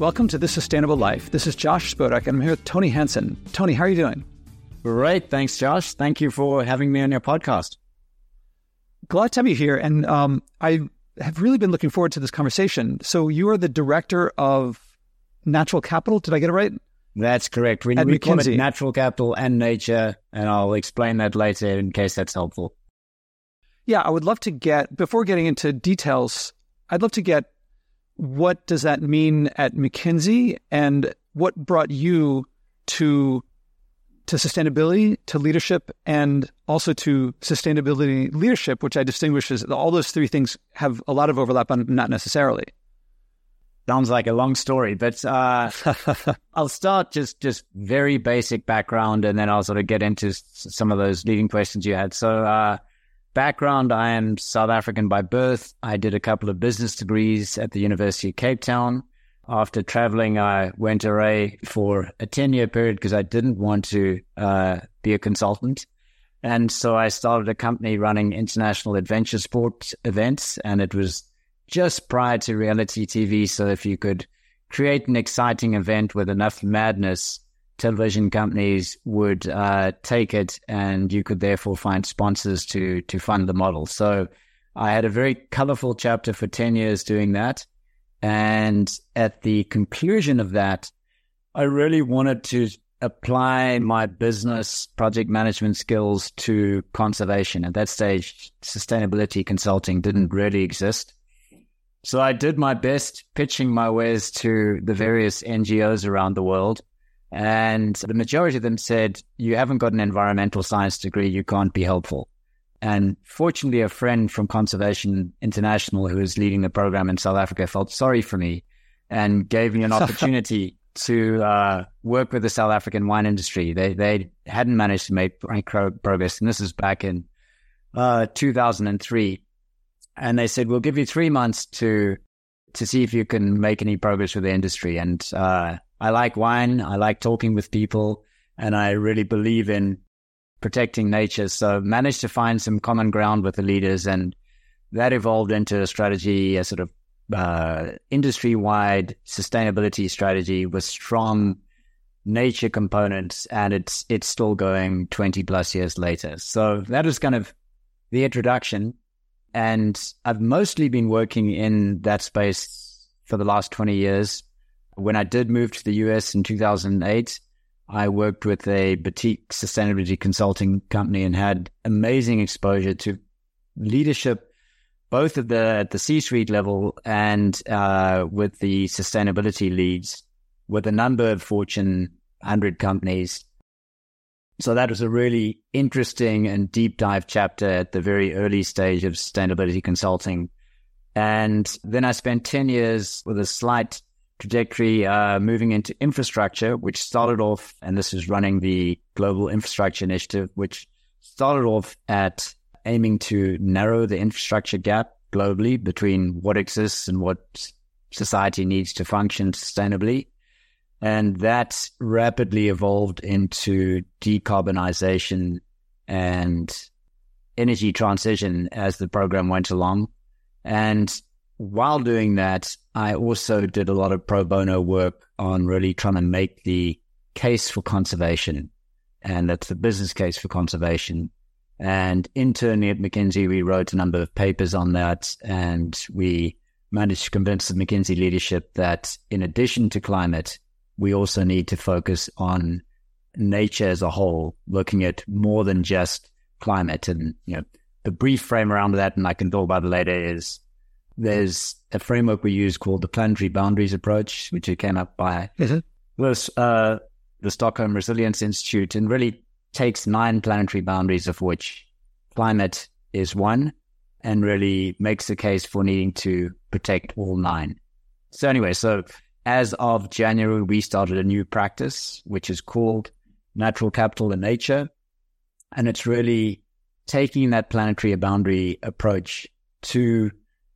Welcome to This Sustainable Life. This is Josh Spodek, and I'm here with Tony Hansen. Tony, how are you doing? Great. Thanks, Josh. Thank you for having me on your podcast. Glad to have you here. And um, I have really been looking forward to this conversation. So, you are the director of Natural Capital. Did I get it right? That's correct. We, we call it Natural Capital and Nature, and I'll explain that later in case that's helpful. Yeah, I would love to get, before getting into details, I'd love to get what does that mean at McKinsey and what brought you to to sustainability, to leadership, and also to sustainability leadership, which I distinguish as all those three things have a lot of overlap, but not necessarily. Sounds like a long story, but uh, I'll start just just very basic background, and then I'll sort of get into some of those leading questions you had. So, uh, background: I am South African by birth. I did a couple of business degrees at the University of Cape Town. After traveling, I went away for a 10 year period because I didn't want to uh, be a consultant. And so I started a company running international adventure sport events. And it was just prior to reality TV. So if you could create an exciting event with enough madness, television companies would uh, take it and you could therefore find sponsors to, to fund the model. So I had a very colorful chapter for 10 years doing that. And at the conclusion of that, I really wanted to apply my business project management skills to conservation. At that stage, sustainability consulting didn't really exist. So I did my best pitching my wares to the various NGOs around the world. And the majority of them said, you haven't got an environmental science degree, you can't be helpful. And fortunately, a friend from Conservation International who was leading the program in South Africa felt sorry for me and gave me an opportunity to uh, work with the South African wine industry. They they hadn't managed to make any progress, and this is back in uh, 2003. And they said, "We'll give you three months to to see if you can make any progress with the industry." And uh, I like wine. I like talking with people, and I really believe in protecting nature. So managed to find some common ground with the leaders and that evolved into a strategy, a sort of uh, industry wide sustainability strategy with strong nature components and it's it's still going 20 plus years later. So that is kind of the introduction. And I've mostly been working in that space for the last 20 years. When I did move to the US in 2008, I worked with a boutique sustainability consulting company and had amazing exposure to leadership, both at the at the C-suite level and uh, with the sustainability leads, with a number of Fortune 100 companies. So that was a really interesting and deep dive chapter at the very early stage of sustainability consulting. And then I spent 10 years with a slight trajectory uh, moving into infrastructure, which started off, and this is running the Global Infrastructure Initiative, which started off at aiming to narrow the infrastructure gap globally between what exists and what society needs to function sustainably. And that rapidly evolved into decarbonization and energy transition as the program went along. And while doing that, I also did a lot of pro bono work on really trying to make the case for conservation. And that's the business case for conservation. And internally at McKinsey, we wrote a number of papers on that. And we managed to convince the McKinsey leadership that in addition to climate, we also need to focus on nature as a whole, looking at more than just climate. And, you know, the brief frame around that, and I can talk about it later, is there's a framework we use called the planetary boundaries approach, which came up by was, uh, the Stockholm Resilience Institute and really takes nine planetary boundaries of which climate is one and really makes the case for needing to protect all nine. So anyway, so as of January, we started a new practice, which is called natural capital in nature. And it's really taking that planetary boundary approach to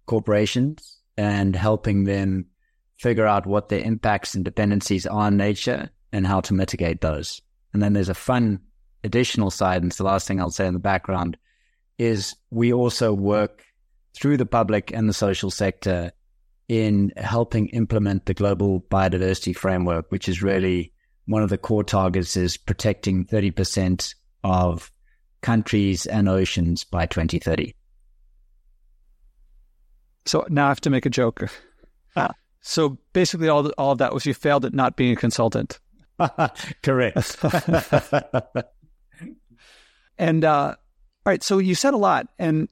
corporations and helping them figure out what their impacts and dependencies are on nature and how to mitigate those. And then there's a fun additional side, and it's the last thing I'll say in the background, is we also work through the public and the social sector in helping implement the global biodiversity framework, which is really one of the core targets is protecting 30% of countries and oceans by 2030. So now I have to make a joke. Ah. So basically, all all of that was you failed at not being a consultant. Correct. and uh, all right, so you said a lot, and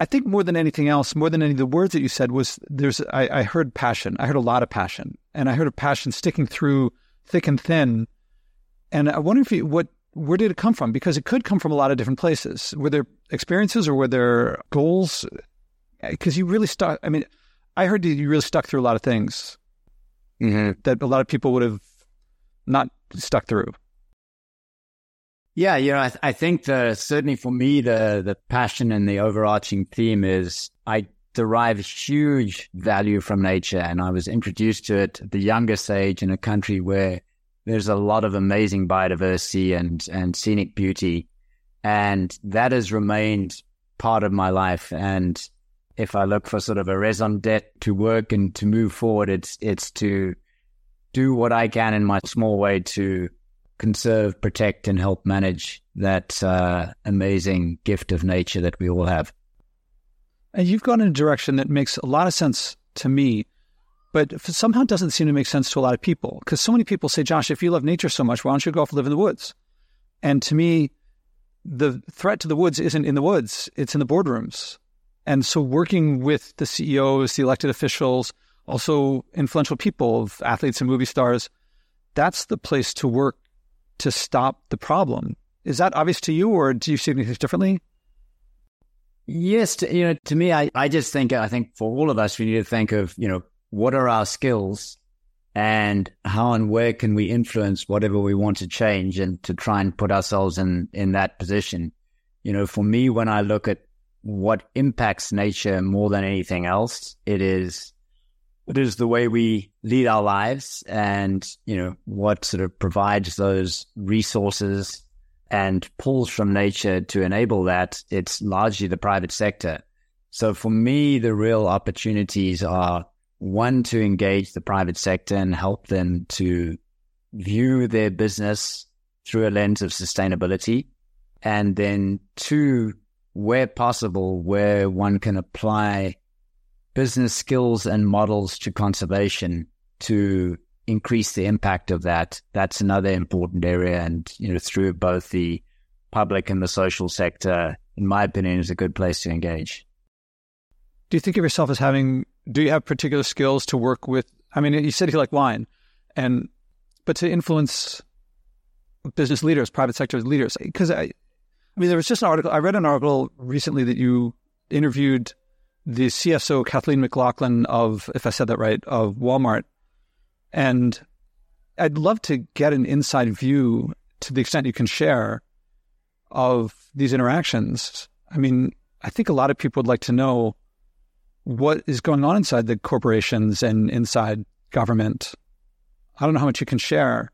I think more than anything else, more than any of the words that you said, was there's I, I heard passion. I heard a lot of passion, and I heard a passion sticking through thick and thin. And I wonder if you, what where did it come from? Because it could come from a lot of different places. Were there experiences or were there goals? Because you really stuck. I mean, I heard that you really stuck through a lot of things mm-hmm. that a lot of people would have not stuck through. Yeah, you know, I, th- I think the, certainly for me, the the passion and the overarching theme is I derive huge value from nature, and I was introduced to it at the youngest age in a country where there's a lot of amazing biodiversity and and scenic beauty, and that has remained part of my life. And if I look for sort of a raison d'être to work and to move forward, it's it's to do what I can in my small way to conserve, protect, and help manage that uh, amazing gift of nature that we all have. And you've gone in a direction that makes a lot of sense to me, but somehow doesn't seem to make sense to a lot of people. Because so many people say, Josh, if you love nature so much, why don't you go off and live in the woods? And to me, the threat to the woods isn't in the woods, it's in the boardrooms. And so working with the CEOs, the elected officials, also influential people of athletes and movie stars, that's the place to work to stop the problem. Is that obvious to you, or do you see things differently? Yes, to, you know, to me, I, I just think I think for all of us, we need to think of you know what are our skills and how and where can we influence whatever we want to change and to try and put ourselves in in that position. You know, for me, when I look at what impacts nature more than anything else, it is it is the way we lead our lives and, you know, what sort of provides those resources and pulls from nature to enable that. It's largely the private sector. So for me, the real opportunities are one, to engage the private sector and help them to view their business through a lens of sustainability. And then two, where possible, where one can apply business skills and models to conservation to increase the impact of that. That's another important area. And, you know, through both the public and the social sector, in my opinion, is a good place to engage. Do you think of yourself as having, do you have particular skills to work with? I mean, you said you like wine and, but to influence business leaders, private sector leaders, because I, I mean, there was just an article, I read an article recently that you interviewed the CSO Kathleen McLaughlin of, if I said that right, of Walmart. And I'd love to get an inside view to the extent you can share of these interactions. I mean, I think a lot of people would like to know what is going on inside the corporations and inside government. I don't know how much you can share.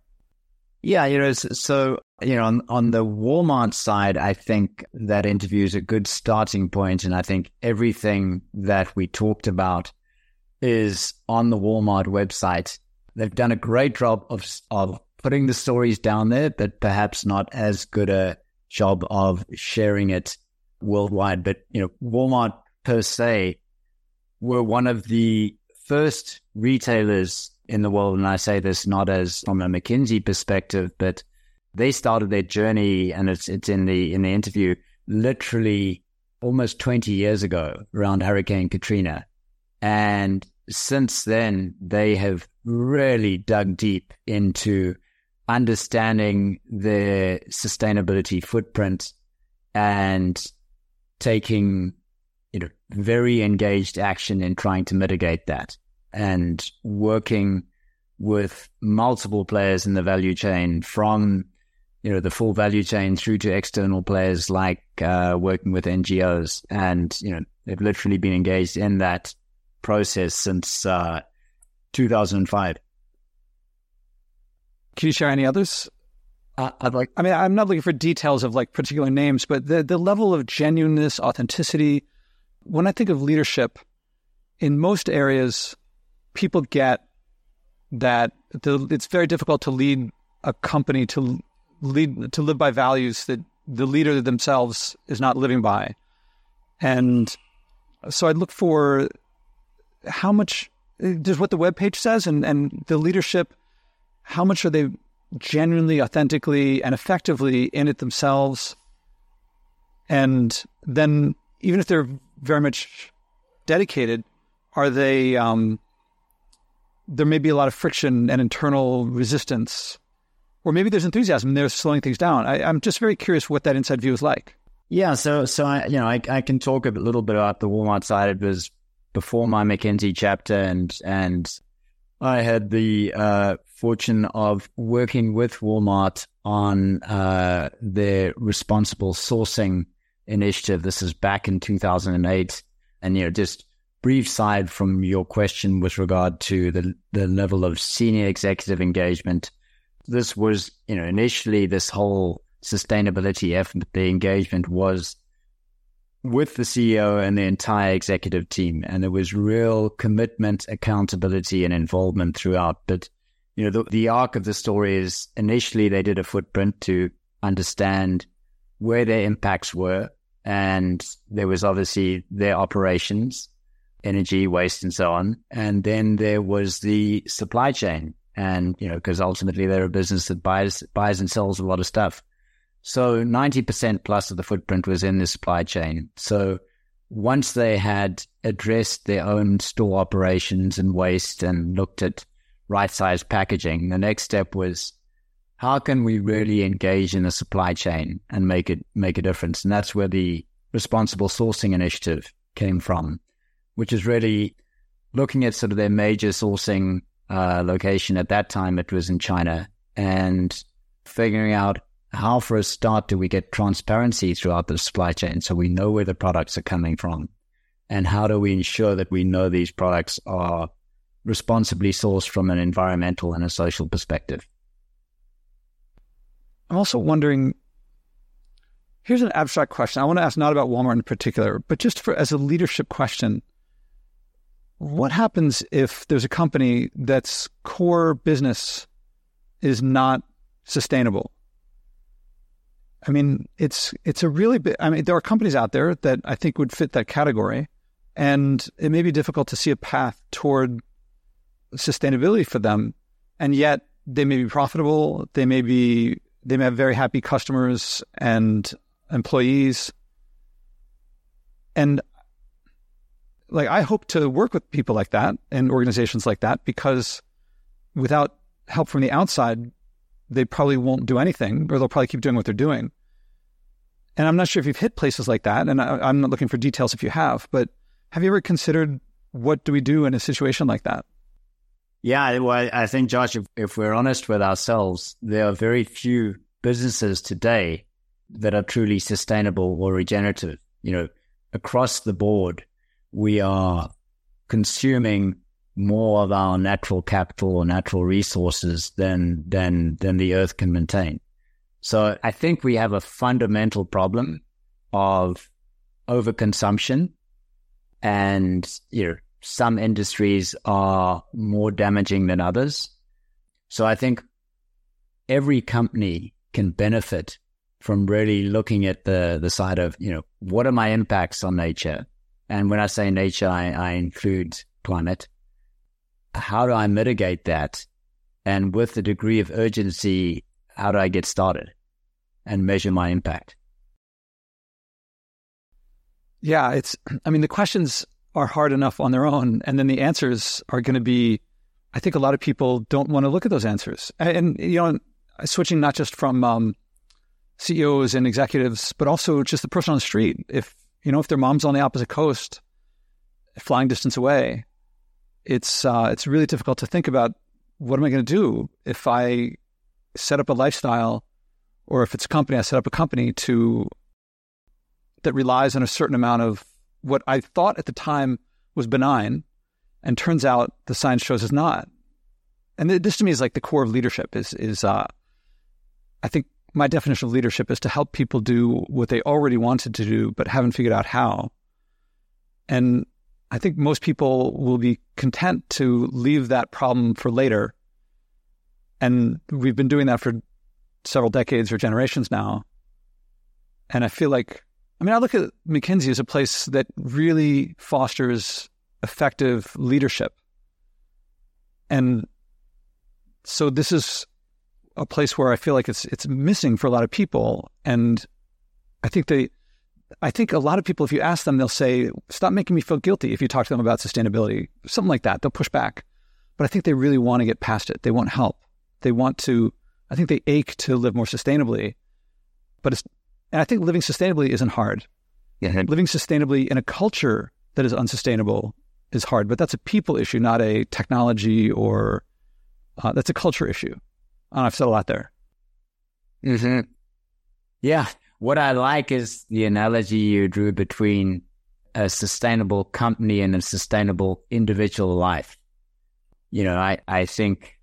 Yeah, you know, so you know, on, on the Walmart side, I think that interview is a good starting point, and I think everything that we talked about is on the Walmart website. They've done a great job of of putting the stories down there, but perhaps not as good a job of sharing it worldwide. But you know, Walmart per se were one of the first retailers in the world, and I say this not as from a McKinsey perspective, but they started their journey, and it's it's in the in the interview, literally almost 20 years ago around Hurricane Katrina, and since then they have really dug deep into understanding their sustainability footprint and taking you know very engaged action in trying to mitigate that and working with multiple players in the value chain from you know the full value chain through to external players like uh, working with NGOs, and you know they've literally been engaged in that process since uh, 2005. Can you share any others? Uh, I'd like. I mean, I'm not looking for details of like particular names, but the the level of genuineness, authenticity. When I think of leadership, in most areas, people get that the, it's very difficult to lead a company to lead to live by values that the leader themselves is not living by, and so I'd look for how much does what the web page says and and the leadership, how much are they genuinely, authentically, and effectively in it themselves, and then even if they're very much dedicated, are they um, there may be a lot of friction and internal resistance, or maybe there's enthusiasm they're slowing things down. I, am just very curious what that inside view is like. Yeah, so so I you know I, I can talk a little bit about the Walmart side. It was before my McKinsey chapter, and and I had the uh, fortune of working with Walmart on uh, their responsible sourcing initiative. This is back in 2008, and you know just brief side from your question with regard to the, the level of senior executive engagement. This was, you know, initially this whole sustainability effort, the engagement was with the CEO and the entire executive team. And there was real commitment, accountability, and involvement throughout. But, you know, the, the arc of the story is initially they did a footprint to understand where their impacts were. And there was obviously their operations energy waste and so on. And then there was the supply chain. And, you know, because ultimately they're a business that buys, buys and sells a lot of stuff. So 90% plus of the footprint was in the supply chain. So once they had addressed their own store operations and waste and looked at right sized packaging, the next step was how can we really engage in the supply chain and make it make a difference? And that's where the responsible sourcing initiative came from which is really looking at sort of their major sourcing uh, location. At that time, it was in China and figuring out how, for a start, do we get transparency throughout the supply chain so we know where the products are coming from? And how do we ensure that we know these products are responsibly sourced from an environmental and a social perspective? I'm also wondering here's an abstract question. I want to ask not about Walmart in particular, but just for as a leadership question. What happens if there's a company that's core business is not sustainable? I mean, it's it's a really big. I mean, there are companies out there that I think would fit that category, and it may be difficult to see a path toward sustainability for them, and yet they may be profitable. They may be they may have very happy customers and employees, and like I hope to work with people like that and organizations like that because without help from the outside, they probably won't do anything or they'll probably keep doing what they're doing. And I'm not sure if you've hit places like that, and I, am not looking for details if you have, but have you ever considered what do we do in a situation like that? Yeah, well, I think, Josh, if, if we're honest with ourselves, there are very few businesses today that are truly sustainable or regenerative. You know, across the board, we are consuming more of our natural capital or natural resources than than than the earth can maintain. So I think we have a fundamental problem of overconsumption and you know some industries are more damaging than others. So I think every company can benefit from really looking at the the side of, you know, what are my impacts on nature? And when I say nature, I, I include climate. How do I mitigate that? And with the degree of urgency, how do I get started and measure my impact? Yeah, it's, I mean, the questions are hard enough on their own. And then the answers are going to be, I think a lot of people don't want to look at those answers. And, you know, switching not just from um, CEOs and executives, but also just the person on the street. If you know, if their mom's on the opposite coast, flying distance away, it's uh, it's really difficult to think about what am I going to do if I set up a lifestyle, or if it's a company, I set up a company to that relies on a certain amount of what I thought at the time was benign, and turns out the science shows is not. And this to me is like the core of leadership. Is is uh, I think my definition of leadership is to help people do what they already wanted to do but haven't figured out how. And I think most people will be content to leave that problem for later. And we've been doing that for several decades or generations now. And I feel like, I mean, I look at McKinsey as a place that really fosters effective leadership. And so this is a place where I feel like it's it's missing for a lot of people. And I think they I think a lot of people, if you ask them, they'll say, stop making me feel guilty if you talk to them about sustainability, something like that. They'll push back. But I think they really want to get past it. They want help. They want to, I think they ache to live more sustainably. But it's, and I think living sustainably isn't hard. Yeah. Living sustainably in a culture that is unsustainable is hard, but that's a people issue, not a technology or uh, that's a culture issue. I I've said a lot there. Mm-hmm. Yeah. What I like is the analogy you drew between a sustainable company and a sustainable individual life. You know, I, I think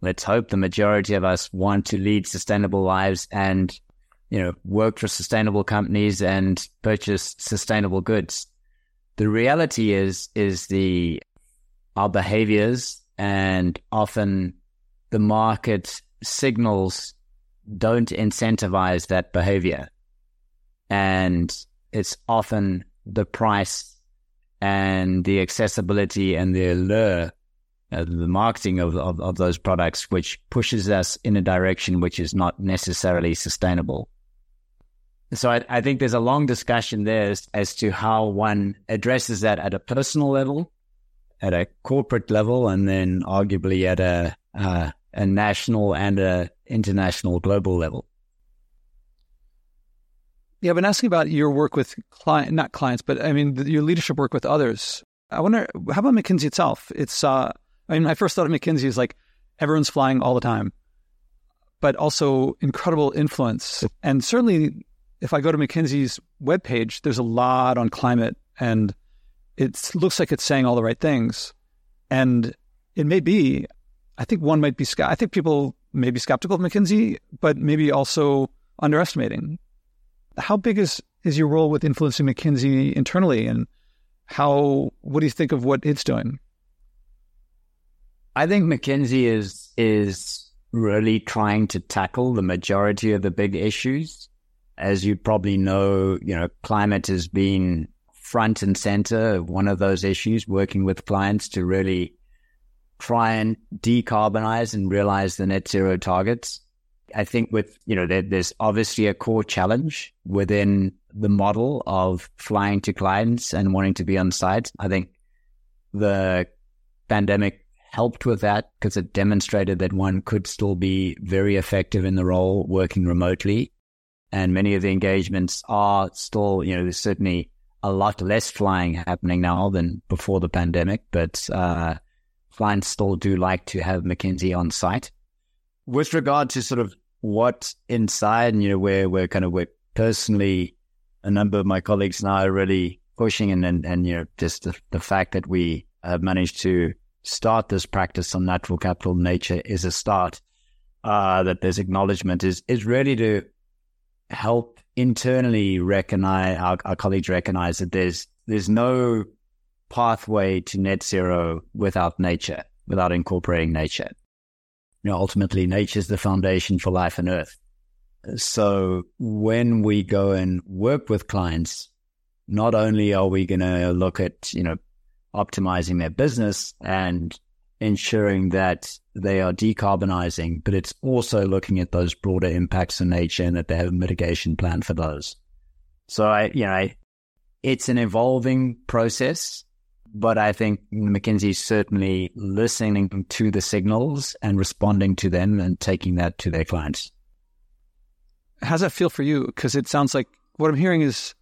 let's hope the majority of us want to lead sustainable lives and, you know, work for sustainable companies and purchase sustainable goods. The reality is, is the, our behaviors and often the market signals don't incentivize that behavior. And it's often the price and the accessibility and the allure, uh, the marketing of, of, of those products, which pushes us in a direction which is not necessarily sustainable. So I, I think there's a long discussion there as, as to how one addresses that at a personal level, at a corporate level, and then arguably at a uh, a national and a international global level. Yeah, I've been asking about your work with client, not clients, but I mean your leadership work with others. I wonder, how about McKinsey itself? It's, uh, I mean, my first thought of McKinsey is like everyone's flying all the time, but also incredible influence. And certainly, if I go to McKinsey's webpage, there's a lot on climate, and it looks like it's saying all the right things. And it may be, I think one might be, I think people may be skeptical of McKinsey, but maybe also underestimating. How big is, is your role with influencing McKinsey internally and how, what do you think of what it's doing? I think McKinsey is, is really trying to tackle the majority of the big issues. As you probably know, you know, climate has been front and center, one of those issues, working with clients to really try and decarbonize and realize the net zero targets. I think with, you know, there, there's obviously a core challenge within the model of flying to clients and wanting to be on site. I think the pandemic helped with that because it demonstrated that one could still be very effective in the role working remotely. And many of the engagements are still, you know, there's certainly a lot less flying happening now than before the pandemic, but uh, clients still do like to have McKinsey on site. With regard to sort of what inside, and you know, where we're kind of we're personally, a number of my colleagues now are really pushing, and and, and you know, just the, the fact that we have managed to start this practice on natural capital nature is a start. Uh, that there's acknowledgement is is really to help internally recognize our, our colleagues recognize that there's there's no pathway to net zero without nature, without incorporating nature. You know, ultimately, nature is the foundation for life on Earth. So when we go and work with clients, not only are we going to look at, you know, optimizing their business and ensuring that they are decarbonizing, but it's also looking at those broader impacts on nature and that they have a mitigation plan for those. So I, you know, I, it's an evolving process, but I think McKinsey is certainly listening to the signals and responding to them and taking that to their clients. How's that feel for you? Because it sounds like what I'm hearing is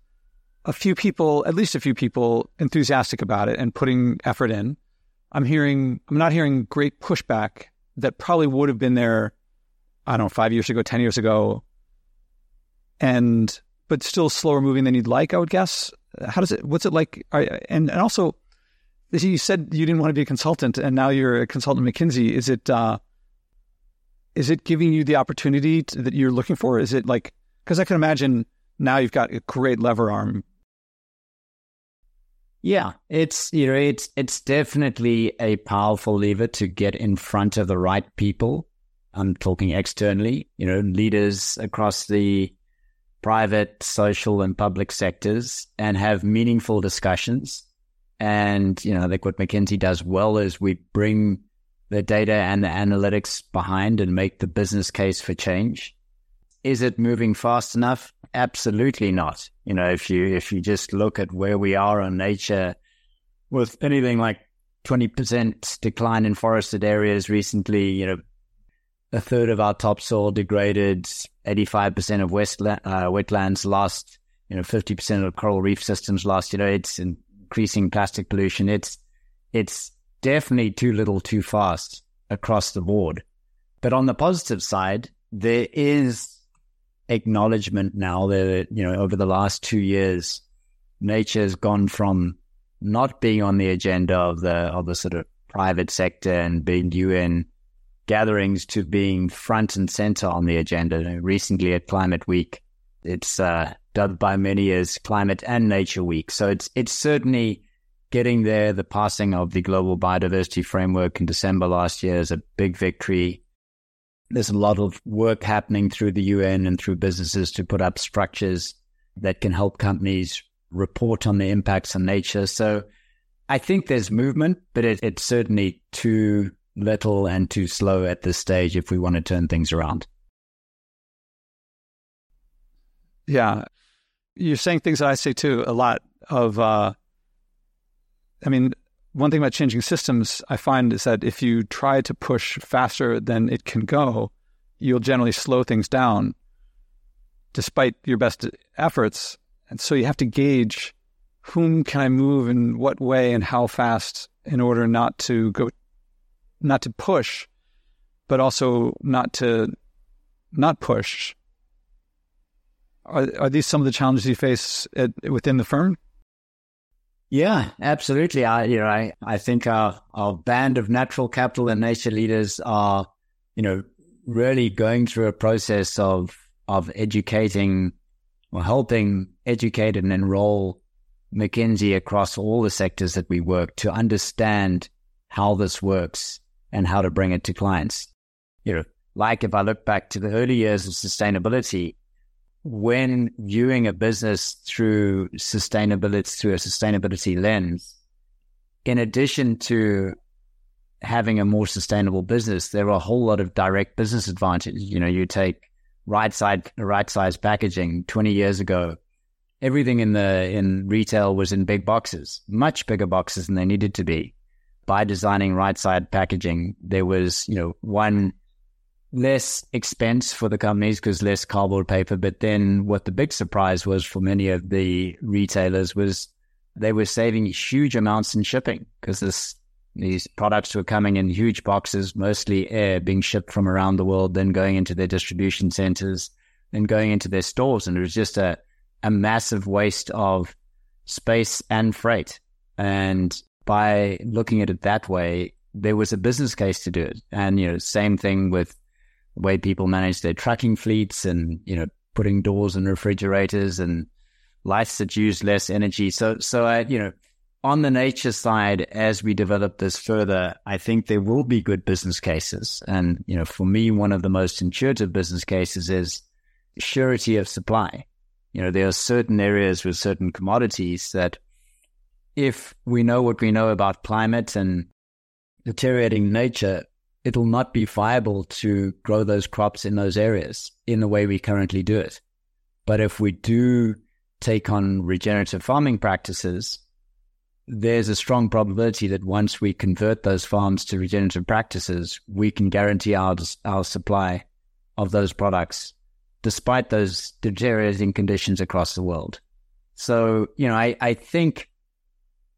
a few people, at least a few people, enthusiastic about it and putting effort in. I'm hearing, I'm not hearing great pushback that probably would have been there, I don't know, five years ago, 10 years ago. And, but still slower moving than you'd like, I would guess. How does it, what's it like? And, and also, you said you didn't want to be a consultant and now you're a consultant at McKinsey. Is it, uh, is it giving you the opportunity to, that you're looking for? Is it like, because I can imagine now you've got a great lever arm Yeah, it's you know it's it's definitely a powerful lever to get in front of the right people. I'm talking externally, you know, leaders across the private, social, and public sectors, and have meaningful discussions. And you know, I think what McKinsey does well is we bring the data and the analytics behind and make the business case for change. Is it moving fast enough? Absolutely not. You know, if you if you just look at where we are on nature with anything like 20% decline in forested areas recently, you know, a third of our topsoil degraded, 85% of uh, wetlands lost, you know, 50% of coral reef systems lost, you know, it's increasing plastic pollution. It's, it's definitely too little too fast across the board. But on the positive side, there is acknowledgement now that, you know, over the last two years, nature has gone from not being on the agenda of the, of the sort of private sector and being UN gatherings to being front and center on the agenda. Recently at Climate Week, it's uh, dubbed by many as Climate and Nature Week. So it's it's certainly getting there. The passing of the Global Biodiversity Framework in December last year is a big victory. There's a lot of work happening through the UN and through businesses to put up structures that can help companies report on the impacts on nature. So I think there's movement, but it, it's certainly too little and too slow at this stage if we want to turn things around. Yeah. You're saying things that I say too a lot of, uh, I mean, one thing about changing systems I find is that if you try to push faster than it can go, you'll generally slow things down despite your best efforts. And so you have to gauge whom can I move in what way and how fast in order not to go not to push, but also not to not push. Are, are these some of the challenges you face at, within the firm? Yeah, absolutely. I, you know, I, I think our, our band of natural capital and nature leaders are, you know, really going through a process of, of educating or helping educate and enroll McKinsey across all the sectors that we work to understand how this works and how to bring it to clients. You know, like if I look back to the early years of sustainability, when viewing a business through sustainability, through a sustainability lens, in addition to having a more sustainable business, there are a whole lot of direct business advantages. You know, you take right side, right size packaging 20 years ago. Everything in the, in retail was in big boxes, much bigger boxes than they needed to be by designing right side packaging, there was, you know, one less expense for the companies because less cardboard paper. But then what the big surprise was for many of the retailers was they were saving huge amounts in shipping because this, these products were coming in huge boxes, mostly air being shipped from around the world, then going into their distribution centers, then going into their stores. And it was just a, a massive waste of space and freight. And by looking at it that way, there was a business case to do it. And, you know, same thing with way people manage their trucking fleets and, you know, putting doors and refrigerators and lights that use less energy. So, so I, you know, on the nature side, as we develop this further, I think there will be good business cases. And, you know, for me, one of the most intuitive business cases is surety of supply. You know, there are certain areas with certain commodities that if we know what we know about climate and deteriorating nature, it'll not be viable to grow those crops in those areas in the way we currently do it. But if we do take on regenerative farming practices, there's a strong probability that once we convert those farms to regenerative practices, we can guarantee our, our supply of those products despite those deteriorating conditions across the world. So, you know, I, I think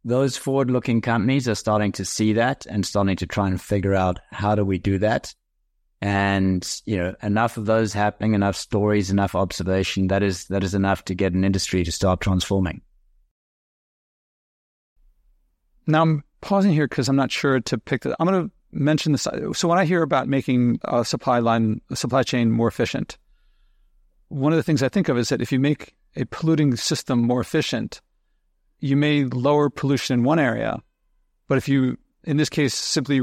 those forward looking companies are starting to see that and starting to try and figure out how do we do that. And, you know, enough of those happening, enough stories, enough observation, that is, that is enough to get an industry to start transforming. Now I'm pausing here because I'm not sure to pick the, I'm going to mention this. So when I hear about making a supply line, a supply chain more efficient, one of the things I think of is that if you make a polluting system more efficient, you may lower pollution in one area, but if you, in this case, simply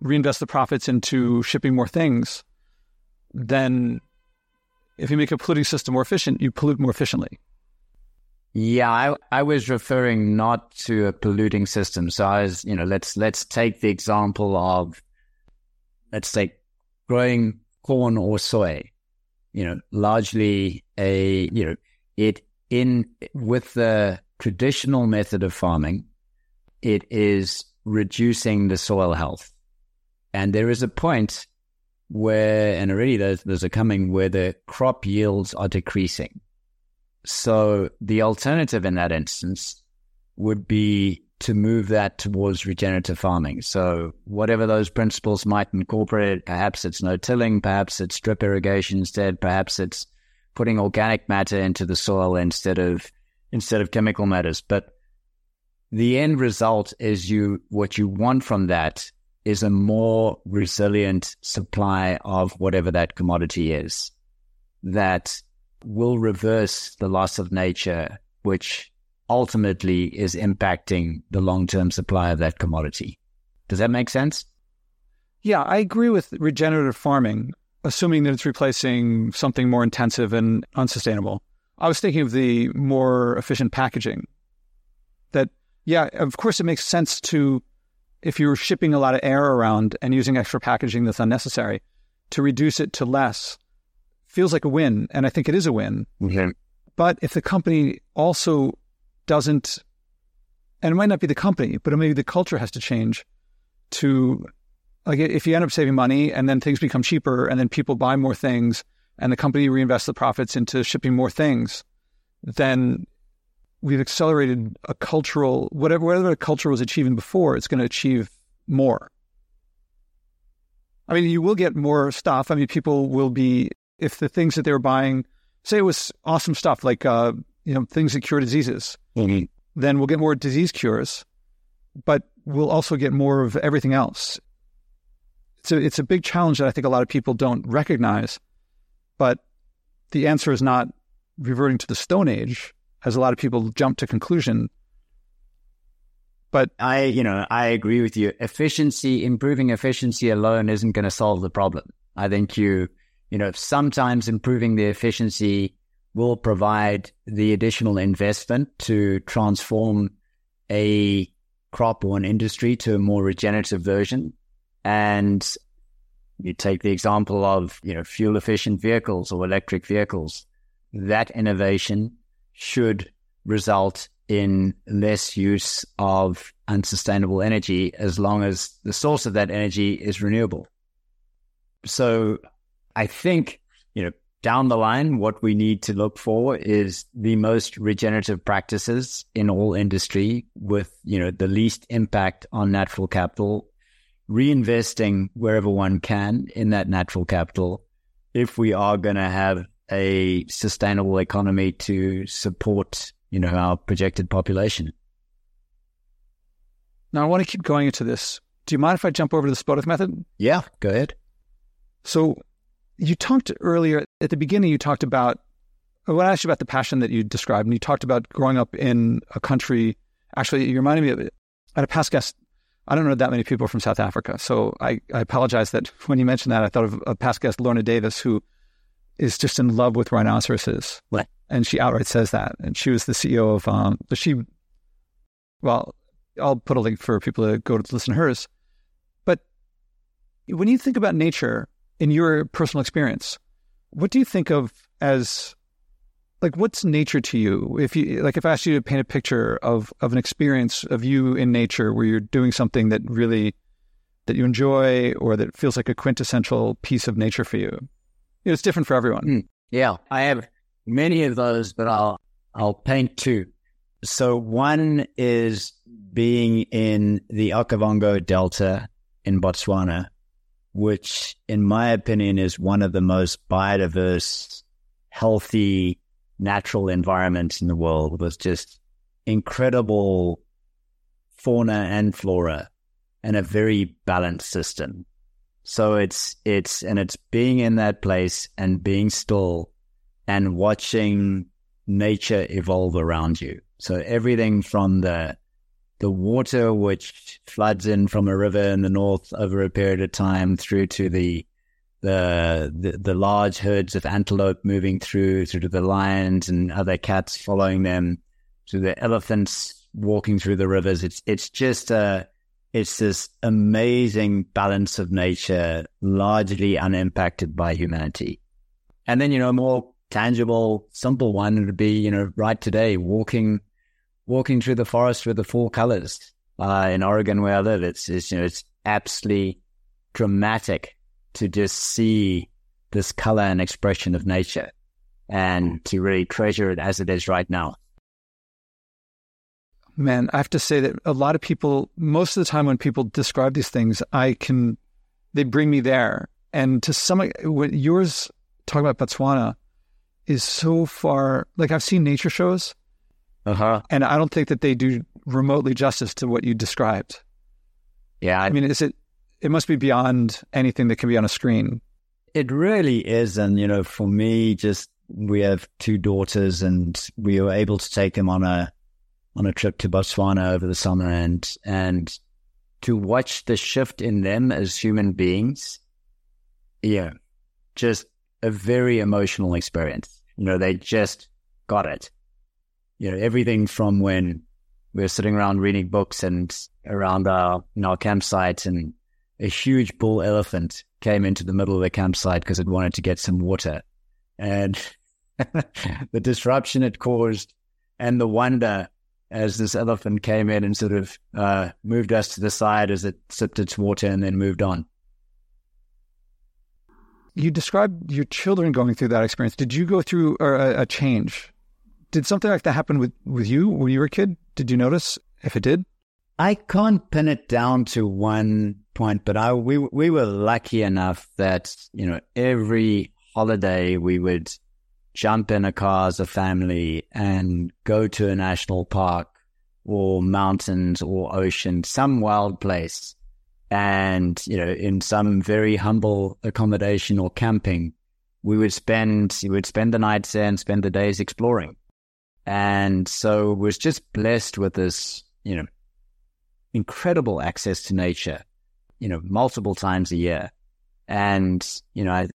reinvest the profits into shipping more things, then if you make a polluting system more efficient, you pollute more efficiently. Yeah, I, I was referring not to a polluting system. So I was, you know, let's let's take the example of let's take growing corn or soy. You know, largely a you know, it in with the traditional method of farming, it is reducing the soil health. And there is a point where, and already there's, there's a coming where the crop yields are decreasing. So the alternative in that instance would be to move that towards regenerative farming. So whatever those principles might incorporate, perhaps it's no tilling, perhaps it's drip irrigation instead, perhaps it's putting organic matter into the soil instead of instead of chemical matters. But the end result is you what you want from that is a more resilient supply of whatever that commodity is that will reverse the loss of nature, which ultimately is impacting the long term supply of that commodity. Does that make sense? Yeah, I agree with regenerative farming, assuming that it's replacing something more intensive and unsustainable. I was thinking of the more efficient packaging. That, yeah, of course, it makes sense to, if you're shipping a lot of air around and using extra packaging that's unnecessary, to reduce it to less feels like a win. And I think it is a win. Mm-hmm. But if the company also doesn't, and it might not be the company, but maybe the culture has to change to, like, if you end up saving money and then things become cheaper and then people buy more things and the company reinvests the profits into shipping more things, then we've accelerated a cultural whatever whatever the culture was achieving before, it's going to achieve more. I mean, you will get more stuff. I mean, people will be if the things that they were buying, say it was awesome stuff like uh, you know things that cure diseases, mm-hmm. then we'll get more disease cures, but we'll also get more of everything else. So it's a big challenge that I think a lot of people don't recognize but the answer is not reverting to the Stone Age, as a lot of people jump to conclusion. But I, you know, I agree with you. Efficiency, improving efficiency alone isn't going to solve the problem. I think you, you know, sometimes improving the efficiency will provide the additional investment to transform a crop or an industry to a more regenerative version. And you take the example of, you know, fuel efficient vehicles or electric vehicles. That innovation should result in less use of unsustainable energy as long as the source of that energy is renewable. So I think, you know, down the line, what we need to look for is the most regenerative practices in all industry with, you know, the least impact on natural capital reinvesting wherever one can in that natural capital if we are going to have a sustainable economy to support, you know, our projected population. Now, I want to keep going into this. Do you mind if I jump over to the Spodek method? Yeah, go ahead. So, you talked earlier at the beginning. You talked about when I asked you about the passion that you described, and you talked about growing up in a country. Actually, you reminded me of it. Had a past guest I don't know that many people from South Africa. So I, I apologize that when you mentioned that, I thought of a past guest, Lorna Davis, who is just in love with rhinoceroses. What? And she outright says that. And she was the CEO of, um, she, well, I'll put a link for people to go to listen to hers. But when you think about nature in your personal experience, what do you think of as like what's nature to you? If you like if i asked you to paint a picture of of an experience of you in nature where you're doing something that really that you enjoy or that feels like a quintessential piece of nature for you, you know, it's different for everyone. Mm, yeah i have many of those but i'll i'll paint two. So one is being in the okavango delta in botswana which in my opinion is one of the most biodiverse healthy natural environment in the world with just incredible fauna and flora and a very balanced system. So it's, it's, and it's being in that place and being still and watching nature evolve around you. So everything from the the water which floods in from a river in the north over a period of time through to the the, the, the large herds of antelope moving through, through to the lions and other cats following them, to the elephants walking through the rivers. It's it's just a it's this amazing balance of nature, largely unimpacted by humanity. And then you know, a more tangible, simple one would be you know, right today, walking walking through the forest with the four colors uh, in Oregon where I live. It's, it's you know, it's absolutely dramatic to just see this color and expression of nature and to really treasure it as it is right now. Man, I have to say that a lot of people, most of the time when people describe these things, I can, they bring me there. And to some, what yours talking about Botswana is so far, like I've seen nature shows, uh-huh. and I don't think that they do remotely justice to what you described. Yeah. I, I mean, is it, it must be beyond anything that can be on a screen. It really is. And, you know, for me, just we have two daughters and we were able to take them on a, on a trip to Botswana over the summer and, and to watch the shift in them as human beings. Yeah. Just a very emotional experience. You know, they just got it. You know, everything from when we were sitting around reading books and around our, in our campsite and a huge bull elephant came into the middle of the campsite because it wanted to get some water. And the disruption it caused and the wonder as this elephant came in and sort of uh, moved us to the side as it sipped its water and then moved on. You described your children going through that experience. Did you go through a, a change? Did something like that happen with, with you when you were a kid? Did you notice if it did? I can't pin it down to one point, but I we we were lucky enough that you know every holiday we would jump in a car as a family and go to a national park or mountains or ocean, some wild place, and you know in some very humble accommodation or camping, we would spend we would spend the nights there and spend the days exploring, and so was just blessed with this you know incredible access to nature, you know, multiple times a year. And, you know, I,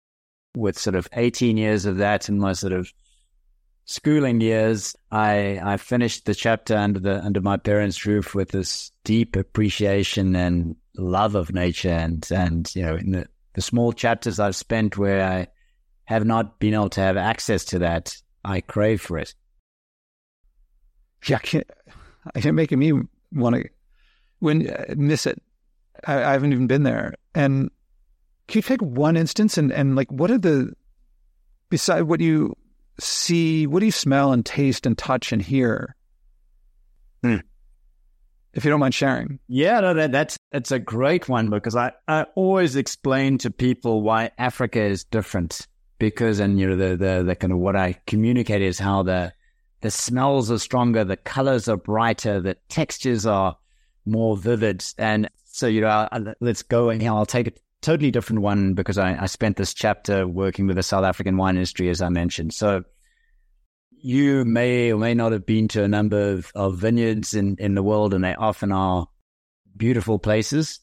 with sort of 18 years of that in my sort of schooling years, I, I finished the chapter under the, under my parents' roof with this deep appreciation and love of nature. And, and, you know, in the, the small chapters I've spent where I have not been able to have access to that, I crave for it. Yeah, you're making me want to when uh, miss it. I, I, haven't even been there. And can you take one instance and, and like what are the beside what you see, what do you smell and taste and touch and hear? Hmm. If you don't mind sharing. Yeah, no, that, that's that's a great one because I, I always explain to people why Africa is different because and you know the, the the kind of what I communicate is how the the smells are stronger, the colors are brighter, the textures are more vivid. And so, you know, I, let's go and I'll take a totally different one because I, I spent this chapter working with the South African wine industry, as I mentioned. So you may or may not have been to a number of, of vineyards in, in the world, and they often are beautiful places.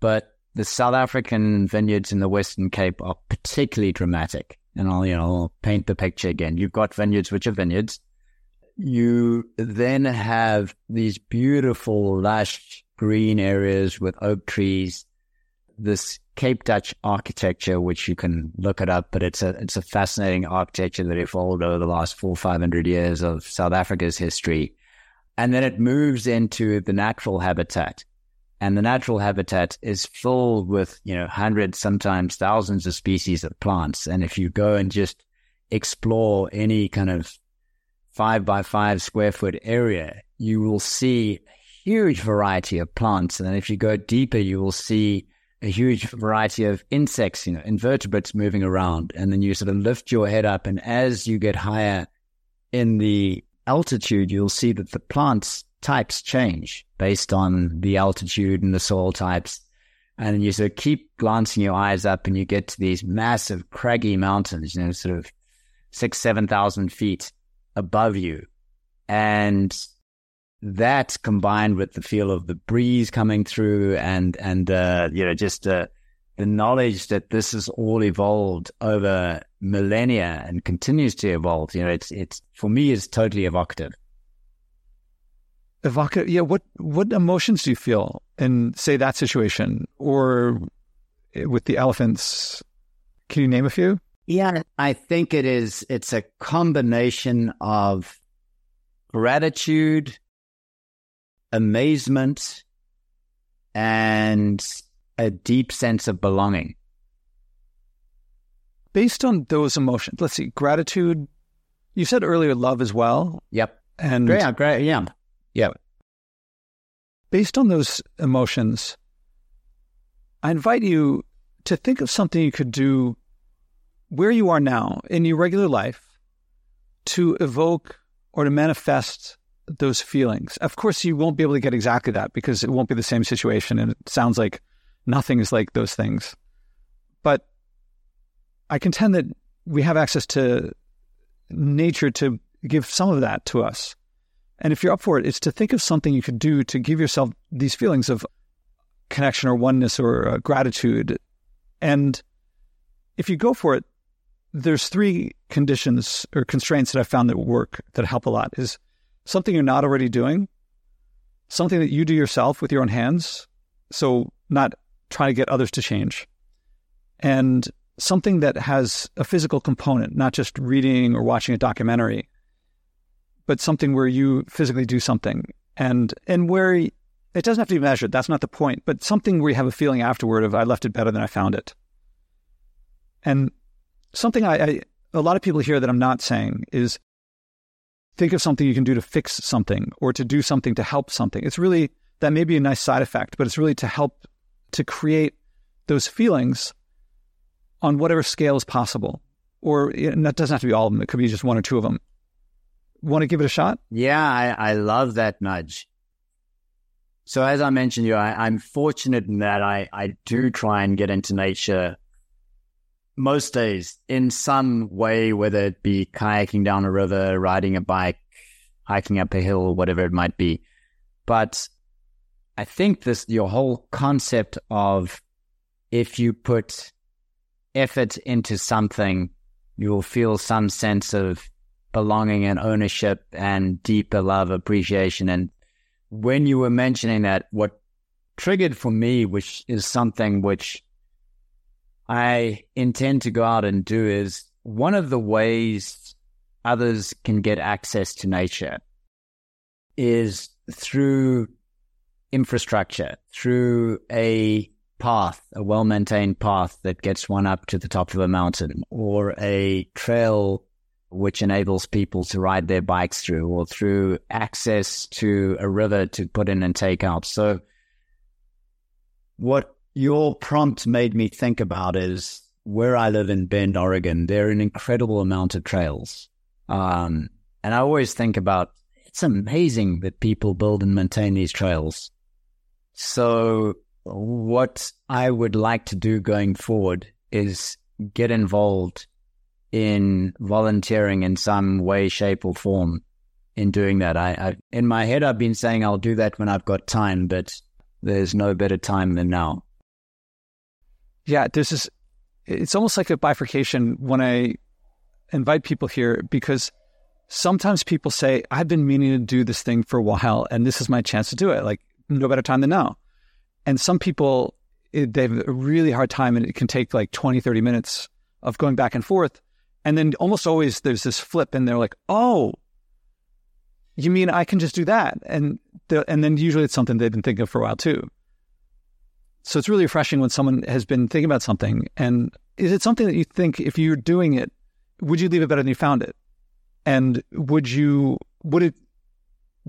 But the South African vineyards in the Western Cape are particularly dramatic. And I'll, you know, I'll paint the picture again. You've got vineyards, which are vineyards you then have these beautiful, lush green areas with oak trees, this Cape Dutch architecture, which you can look it up, but it's a it's a fascinating architecture that evolved over the last four five hundred years of South Africa's history, and then it moves into the natural habitat, and the natural habitat is filled with you know hundreds, sometimes thousands of species of plants, and if you go and just explore any kind of five by five square foot area, you will see a huge variety of plants. And then if you go deeper, you will see a huge variety of insects, you know, invertebrates moving around. And then you sort of lift your head up. And as you get higher in the altitude, you'll see that the plants types change based on the altitude and the soil types. And you sort of keep glancing your eyes up and you get to these massive craggy mountains, you know, sort of six, 7,000 feet above you. And that combined with the feel of the breeze coming through and, and, uh, you know, just, uh, the knowledge that this has all evolved over millennia and continues to evolve, you know, it's, it's, for me, is totally evocative. Evocative. Yeah. What, what emotions do you feel in, say, that situation or with the elephants? Can you name a few? Yeah, I think it is, it's a combination of gratitude, amazement, and a deep sense of belonging. Based on those emotions, let's see, gratitude. You said earlier love as well. Yep. And yeah, great. Yeah. Yeah. Based on those emotions, I invite you to think of something you could do where you are now in your regular life to evoke or to manifest those feelings. Of course, you won't be able to get exactly that because it won't be the same situation. And it sounds like nothing is like those things. But I contend that we have access to nature to give some of that to us. And if you're up for it, it's to think of something you could do to give yourself these feelings of connection or oneness or uh, gratitude. And if you go for it, there's three conditions or constraints that I found that work that help a lot is something you're not already doing, something that you do yourself with your own hands. So not try to get others to change and something that has a physical component, not just reading or watching a documentary, but something where you physically do something and, and where it doesn't have to be measured. That's not the point, but something where you have a feeling afterward of I left it better than I found it. And something I, I, a lot of people hear that I'm not saying is think of something you can do to fix something or to do something to help something. It's really that may be a nice side effect, but it's really to help to create those feelings on whatever scale is possible. Or that doesn't have to be all of them. It could be just one or two of them. Want to give it a shot? Yeah, I, I love that nudge. So as I mentioned, you, I, I'm fortunate in that I, I do try and get into nature most days in some way, whether it be kayaking down a river, riding a bike, hiking up a hill, whatever it might be. But I think this, your whole concept of if you put effort into something, you'll feel some sense of belonging and ownership and deeper love, appreciation. And when you were mentioning that, what triggered for me, which is something which I intend to go out and do is one of the ways others can get access to nature is through infrastructure, through a path, a well maintained path that gets one up to the top of a mountain, or a trail which enables people to ride their bikes through, or through access to a river to put in and take out. So, what your prompt made me think about is where I live in Bend, Oregon, there are an incredible amount of trails. Um, and I always think about it's amazing that people build and maintain these trails. So, what I would like to do going forward is get involved in volunteering in some way, shape, or form in doing that. I, I in my head, I've been saying I'll do that when I've got time, but there's no better time than now. Yeah, this is, it's almost like a bifurcation when I invite people here because sometimes people say, I've been meaning to do this thing for a while and this is my chance to do it. Like, no better time than now. And some people, it, they have a really hard time and it can take like 20, 30 minutes of going back and forth. And then almost always there's this flip and they're like, oh, you mean I can just do that? And, and then usually it's something they've been thinking of for a while too. So it's really refreshing when someone has been thinking about something. And is it something that you think if you're doing it, would you leave it better than you found it? And would you, would it,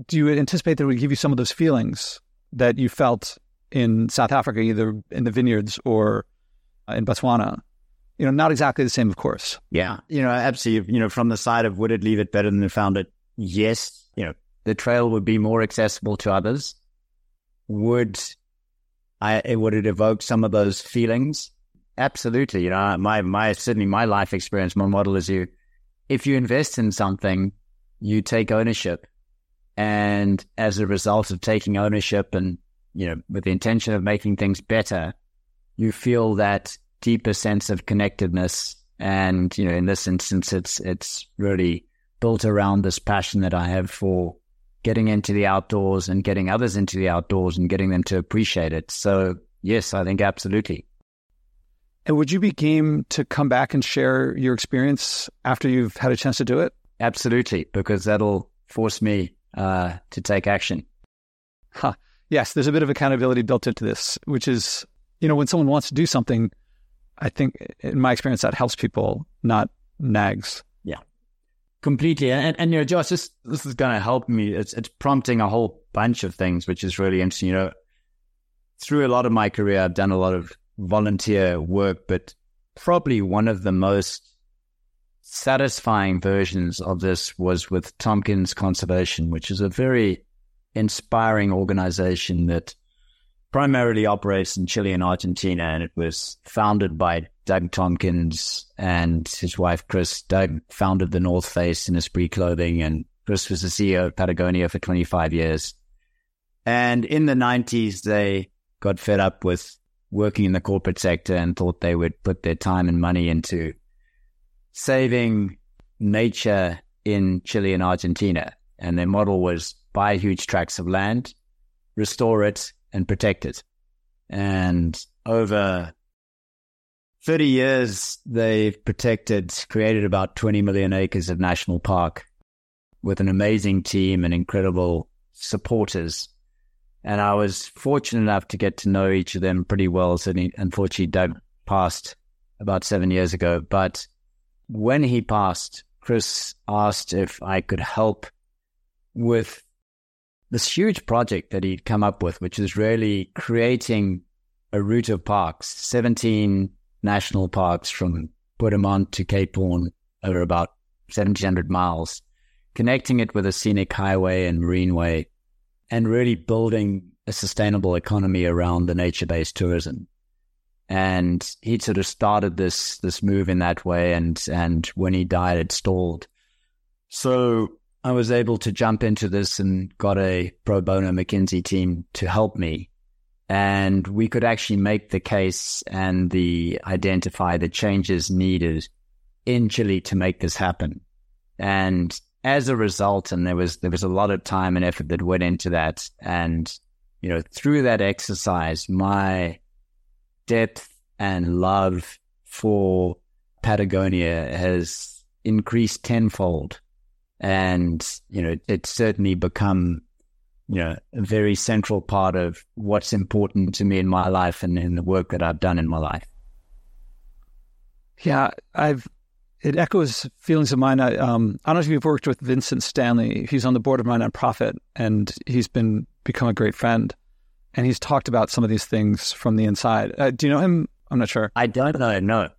do you anticipate that it would give you some of those feelings that you felt in South Africa, either in the vineyards or uh, in Botswana? You know, not exactly the same, of course. Yeah. You know, absolutely. You know, from the side of would it leave it better than you found it? Yes. You know, the trail would be more accessible to others. Would I would it evoke some of those feelings? Absolutely. You know, my my certainly my life experience, my model is you if you invest in something, you take ownership. And as a result of taking ownership and, you know, with the intention of making things better, you feel that deeper sense of connectedness. And, you know, in this instance, it's, it's really built around this passion that I have for getting into the outdoors and getting others into the outdoors and getting them to appreciate it. So yes, I think absolutely. And would you be game to come back and share your experience after you've had a chance to do it? Absolutely, because that'll force me uh, to take action. Huh. Yes, there's a bit of accountability built into this, which is, you know, when someone wants to do something, I think in my experience that helps people, not nags. Completely. And, and you know, Josh, this this is going to help me. It's it's prompting a whole bunch of things, which is really interesting. You know, through a lot of my career, I've done a lot of volunteer work, but probably one of the most satisfying versions of this was with Tompkins Conservation, which is a very inspiring organization that primarily operates in Chile and Argentina. And it was founded by Doug Tompkins and his wife, Kris. Doug founded the North Face and Esprit Clothing, and Kris was the CEO of Patagonia for 25 years. And in the 90s, they got fed up with working in the corporate sector and thought they would put their time and money into saving nature in Chile and Argentina. And their model was buy huge tracts of land, restore it, and protect it. And over 30 years, they've protected, created about 20 million acres of national park with an amazing team and incredible supporters. And I was fortunate enough to get to know each of them pretty well. So unfortunately, Doug passed about seven years ago, but when he passed, Kris asked if I could help with this huge project that he'd come up with, which is really creating a route of parks, 17 national parks from Puerto to Cape Horn over about 1700 miles, connecting it with a scenic highway and marine way, and really building a sustainable economy around the nature-based tourism. And he sort of started this this move in that way and and when he died it stalled. So i was able to jump into this and got a pro bono mckinsey team to help me and we could actually make the case and the identify the changes needed in chile to make this happen and as a result and there was there was a lot of time and effort that went into that and you know through that exercise my depth and love for Patagonia has increased tenfold. And, you know, it's certainly become, you know, a very central part of what's important to me in my life and in the work that I've done in my life. Yeah, I've, it echoes feelings of mine. I, um, I don't know if you've worked with Vincent Stanley. He's on the board of my nonprofit and he's been become a great friend and he's talked about some of these things from the inside. Uh, do you know him? I'm not sure. I don't know. No.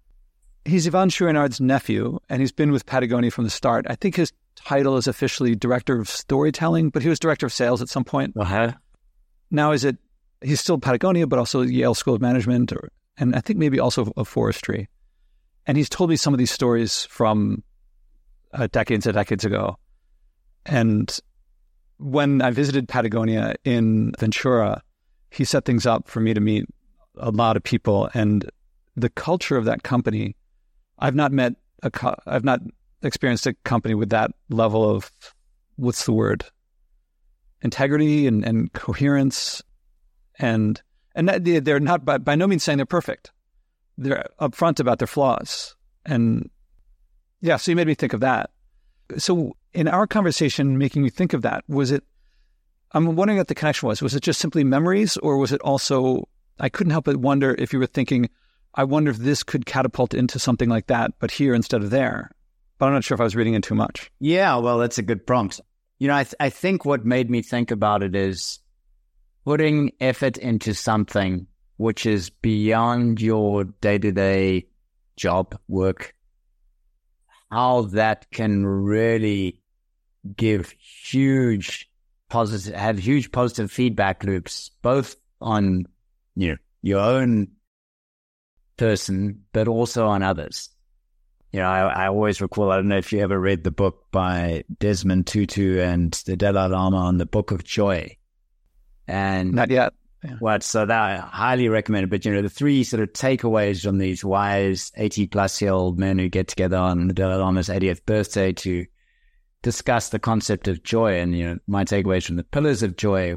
He's Yvon Chouinard's nephew, and he's been with Patagonia from the start. I think his title is officially director of storytelling, but he was director of sales at some point. Uh-huh. Now is it? He's still Patagonia, but also Yale School of Management, or and I think maybe also of forestry. And he's told me some of these stories from uh, decades and decades ago. And when I visited Patagonia in Ventura, he set things up for me to meet a lot of people and the culture of that company. I've not met a, I've not experienced a company with that level of, what's the word? Integrity and, and coherence. And, and they're not by, by no means saying they're perfect. They're upfront about their flaws. And yeah, so you made me think of that. So in our conversation, making me think of that, was it I'm wondering what the connection was. Was it just simply memories, or was it also? I couldn't help but wonder if you were thinking, I wonder if this could catapult into something like that, but here instead of there. But I'm not sure if I was reading in too much. Yeah, well, that's a good prompt. You know, I, th- I think what made me think about it is putting effort into something which is beyond your day to day job work, how that can really give huge positive, have huge positive feedback loops, both on, you know, your own person, but also on others. You know, I, I always recall, I don't know if you ever read the book by Desmond Tutu and the Dalai Lama on the Book of Joy. And not yet. Yeah. What? So that I highly recommend it. But you know, the three sort of takeaways from these wise 80 plus year old men who get together on the Dalai Lama's 80th birthday to discuss the concept of joy. And, you know, my takeaways from the pillars of joy,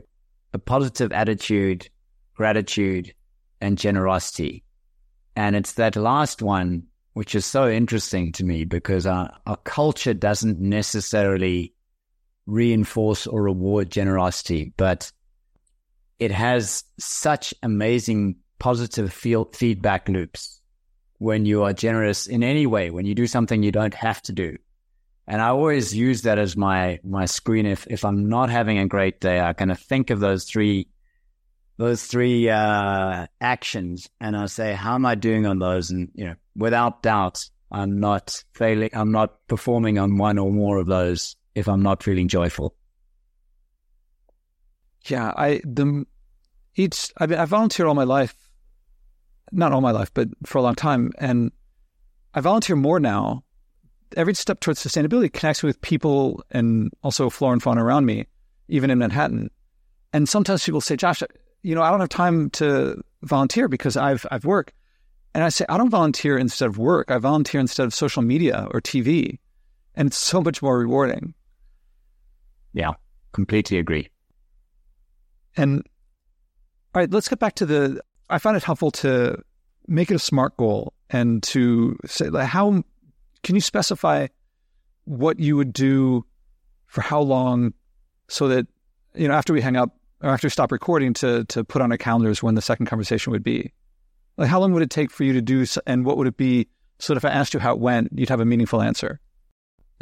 a positive attitude, gratitude, and generosity. And it's that last one, which is so interesting to me because our, our culture doesn't necessarily reinforce or reward generosity, but it has such amazing positive feedback loops when you are generous in any way, when you do something you don't have to do. And I always use that as my my screen. If if I'm not having a great day, I kind of think of those three those three uh, actions, and I say, how am I doing on those? And you know, without doubt, I'm not failing. I'm not performing on one or more of those if I'm not feeling joyful. Yeah, I the each I mean I volunteer all my life, not all my life, but for a long time, and I volunteer more now. Every step towards sustainability connects me with people and also flora and fauna around me, even in Manhattan. And sometimes people say, "Josh, you know, I don't have time to volunteer because I've I've work." And I say, I don't volunteer instead of work. I volunteer instead of social media or TV, and it's so much more rewarding. Yeah, completely agree. And all right, let's get back to the. I find it helpful to make it a smart goal and to say like, how can you specify what you would do for how long so that you know after we hang up or after we stop recording to to put on our calendars when the second conversation would be like how long would it take for you to do and what would it be so if i asked you how it went you'd have a meaningful answer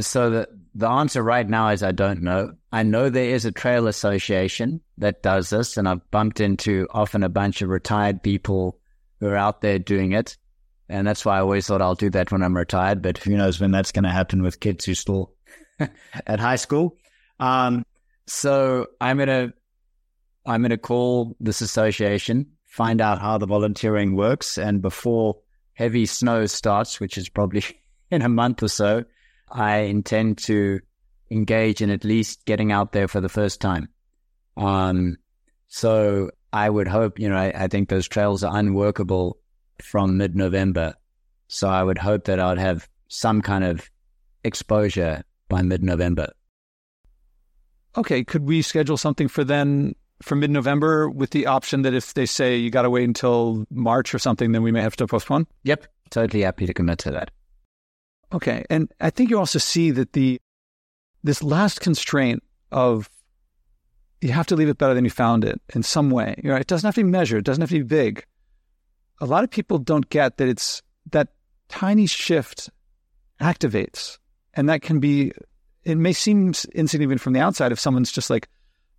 so the the answer right now is I don't know. I know there is a trail association that does this, and I've bumped into often a bunch of retired people who are out there doing it. And that's why I always thought I'll do that when I'm retired. But who knows when that's going to happen with kids who still at high school. Um, so I'm gonna I'm gonna call this association, find out how the volunteering works, and before heavy snow starts, which is probably in a month or so, I intend to engage in at least getting out there for the first time. Um, so I would hope, you know, I, I think those trails are unworkable from mid November. So I would hope that I'd have some kind of exposure by mid November. Okay. Could we schedule something for then for mid November with the option that if they say you got to wait until March or something, then we may have to postpone? Yep. Totally happy to commit to that. Okay. And I think you also see that the this last constraint of you have to leave it better than you found it in some way. You know, it doesn't have to be measured, it doesn't have to be big. A lot of people don't get that it's that tiny shift activates. And that can be it may seem insignificant from the outside if someone's just like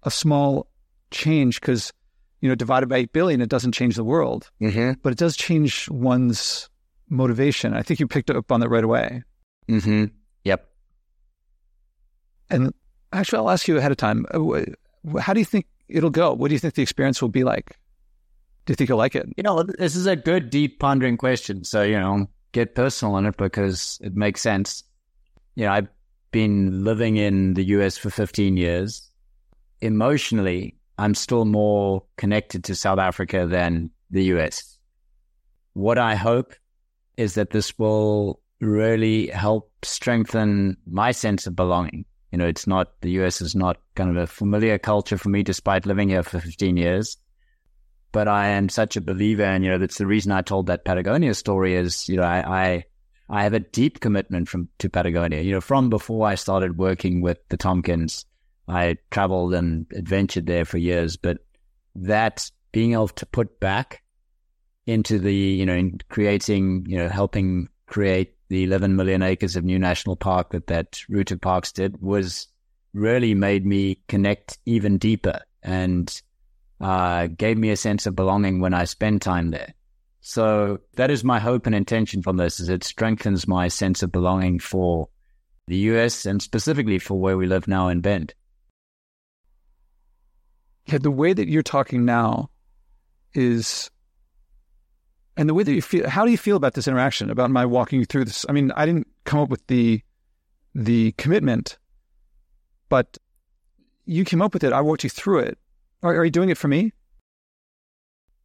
a small change because you know divided by 8 billion it doesn't change the world mm-hmm. but it does change one's motivation. I think you picked up on that right away. Mm-hmm. Yep. And actually, I'll ask you ahead of time. Uh, how do you think it'll go? What do you think the experience will be like? Do you think you'll like it? You know, this is a good, deep, pondering question. So, you know, get personal on it because it makes sense. You know, I've been living in the US for 15 years. Emotionally, I'm still more connected to South Africa than the US. What I hope is that this will really help strengthen my sense of belonging. You know, it's not, the US is not kind of a familiar culture for me despite living here for 15 years. But I am such a believer, and, you know, that's the reason I told that Patagonia story is, you know, I, I, I have a deep commitment from to Patagonia. You know, from before I started working with the Tompkins, I traveled and adventured there for years. But that being able to put back into the, you know, in creating, you know, helping create the 11 million acres of new national park that that route of parks did was really made me connect even deeper and uh, gave me a sense of belonging when I spend time there. So that is my hope and intention from this is it strengthens my sense of belonging for the US and specifically for where we live now in Bend. Yeah, the way that you're talking now is and the way that you feel. How do you feel about this interaction? About my walking you through this? I mean, I didn't come up with the the commitment, but you came up with it. I walked you through it. Are, are you doing it for me?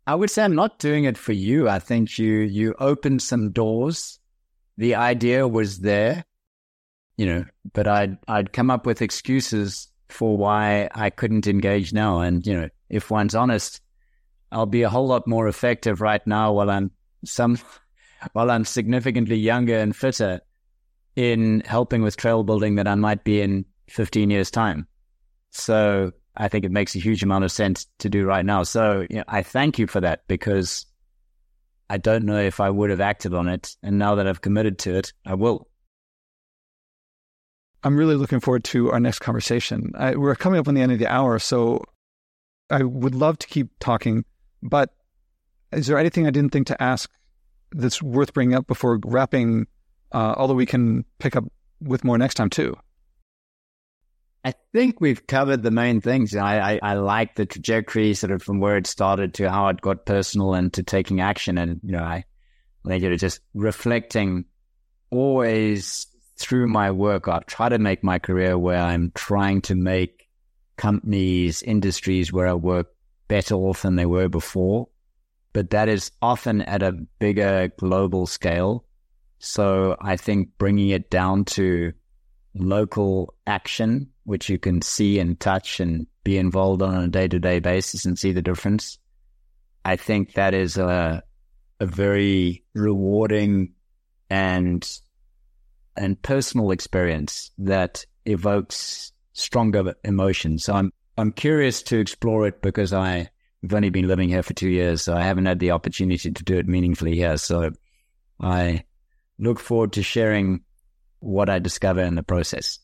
I would say I'm not doing it for you. I think you you opened some doors. The idea was there, you know, but I'd I'd come up with excuses for why I couldn't engage now. And you know, if one's honest, I'll be a whole lot more effective right now while I'm some while I'm significantly younger and fitter in helping with trail building than I might be in 15 years time. So I think it makes a huge amount of sense to do right now. So you know, I thank you for that because I don't know if I would have acted on it. And now that I've committed to it, I will. I'm really looking forward to our next conversation. I, we're coming up on the end of the hour, so I would love to keep talking. But is there anything I didn't think to ask that's worth bringing up before wrapping? Uh, although we can pick up with more next time too. I think we've covered the main things. I, I, I, like the trajectory sort of from where it started to how it got personal and to taking action. And, you know, I think you know, just reflecting always through my work. I try to make my career where I'm trying to make companies, industries where I work better off than they were before. But that is often at a bigger global scale. So I think bringing it down to local action which you can see and touch and be involved on a day to day basis and see the difference. I think that is a a very rewarding and and personal experience that evokes stronger emotions. So I'm I'm curious to explore it because I have only been living here for two years, so I haven't had the opportunity to do it meaningfully here. So I look forward to sharing what I discover in the process.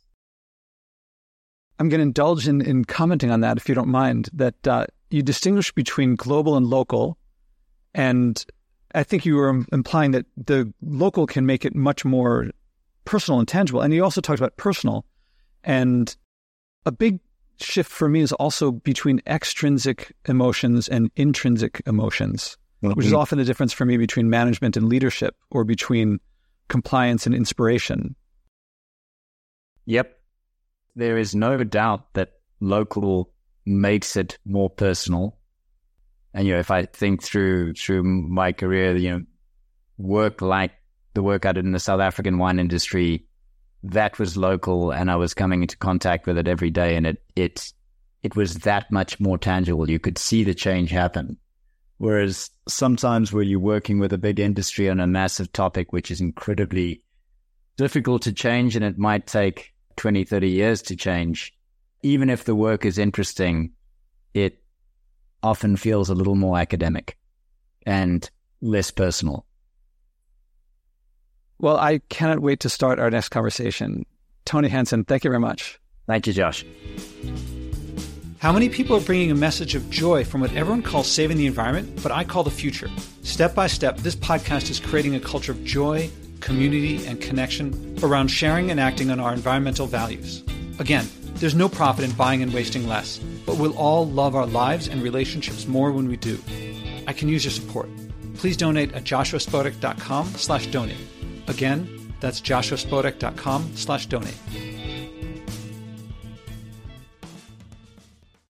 I'm going to indulge in, in commenting on that, if you don't mind, that uh, you distinguish between global and local. And I think you were implying that the local can make it much more personal and tangible. And you also talked about personal. And a big shift for me is also between extrinsic emotions and intrinsic emotions, mm-hmm. which is often the difference for me between management and leadership or between compliance and inspiration. Yep there is no doubt that local makes it more personal. And you know, if I think through through my career, you know, work like the work I did in the South African wine industry, that was local, and I was coming into contact with it every day, and it it it was that much more tangible. You could see the change happen. Whereas sometimes where you're working with a big industry on a massive topic, which is incredibly difficult to change, and it might take 20, 30 years to change, even if the work is interesting, it often feels a little more academic and less personal. Well, I cannot wait to start our next conversation. Tony Hansen, thank you very much. Thank you, Josh. How many people are bringing a message of joy from what everyone calls saving the environment, but I call the future? Step by step, this podcast is creating a culture of joy community, and connection around sharing and acting on our environmental values. Again, there's no profit in buying and wasting less, but we'll all love our lives and relationships more when we do. I can use your support. Please donate at joshuaspodek.com slash donate. Again, that's joshuaspodek.com slash donate.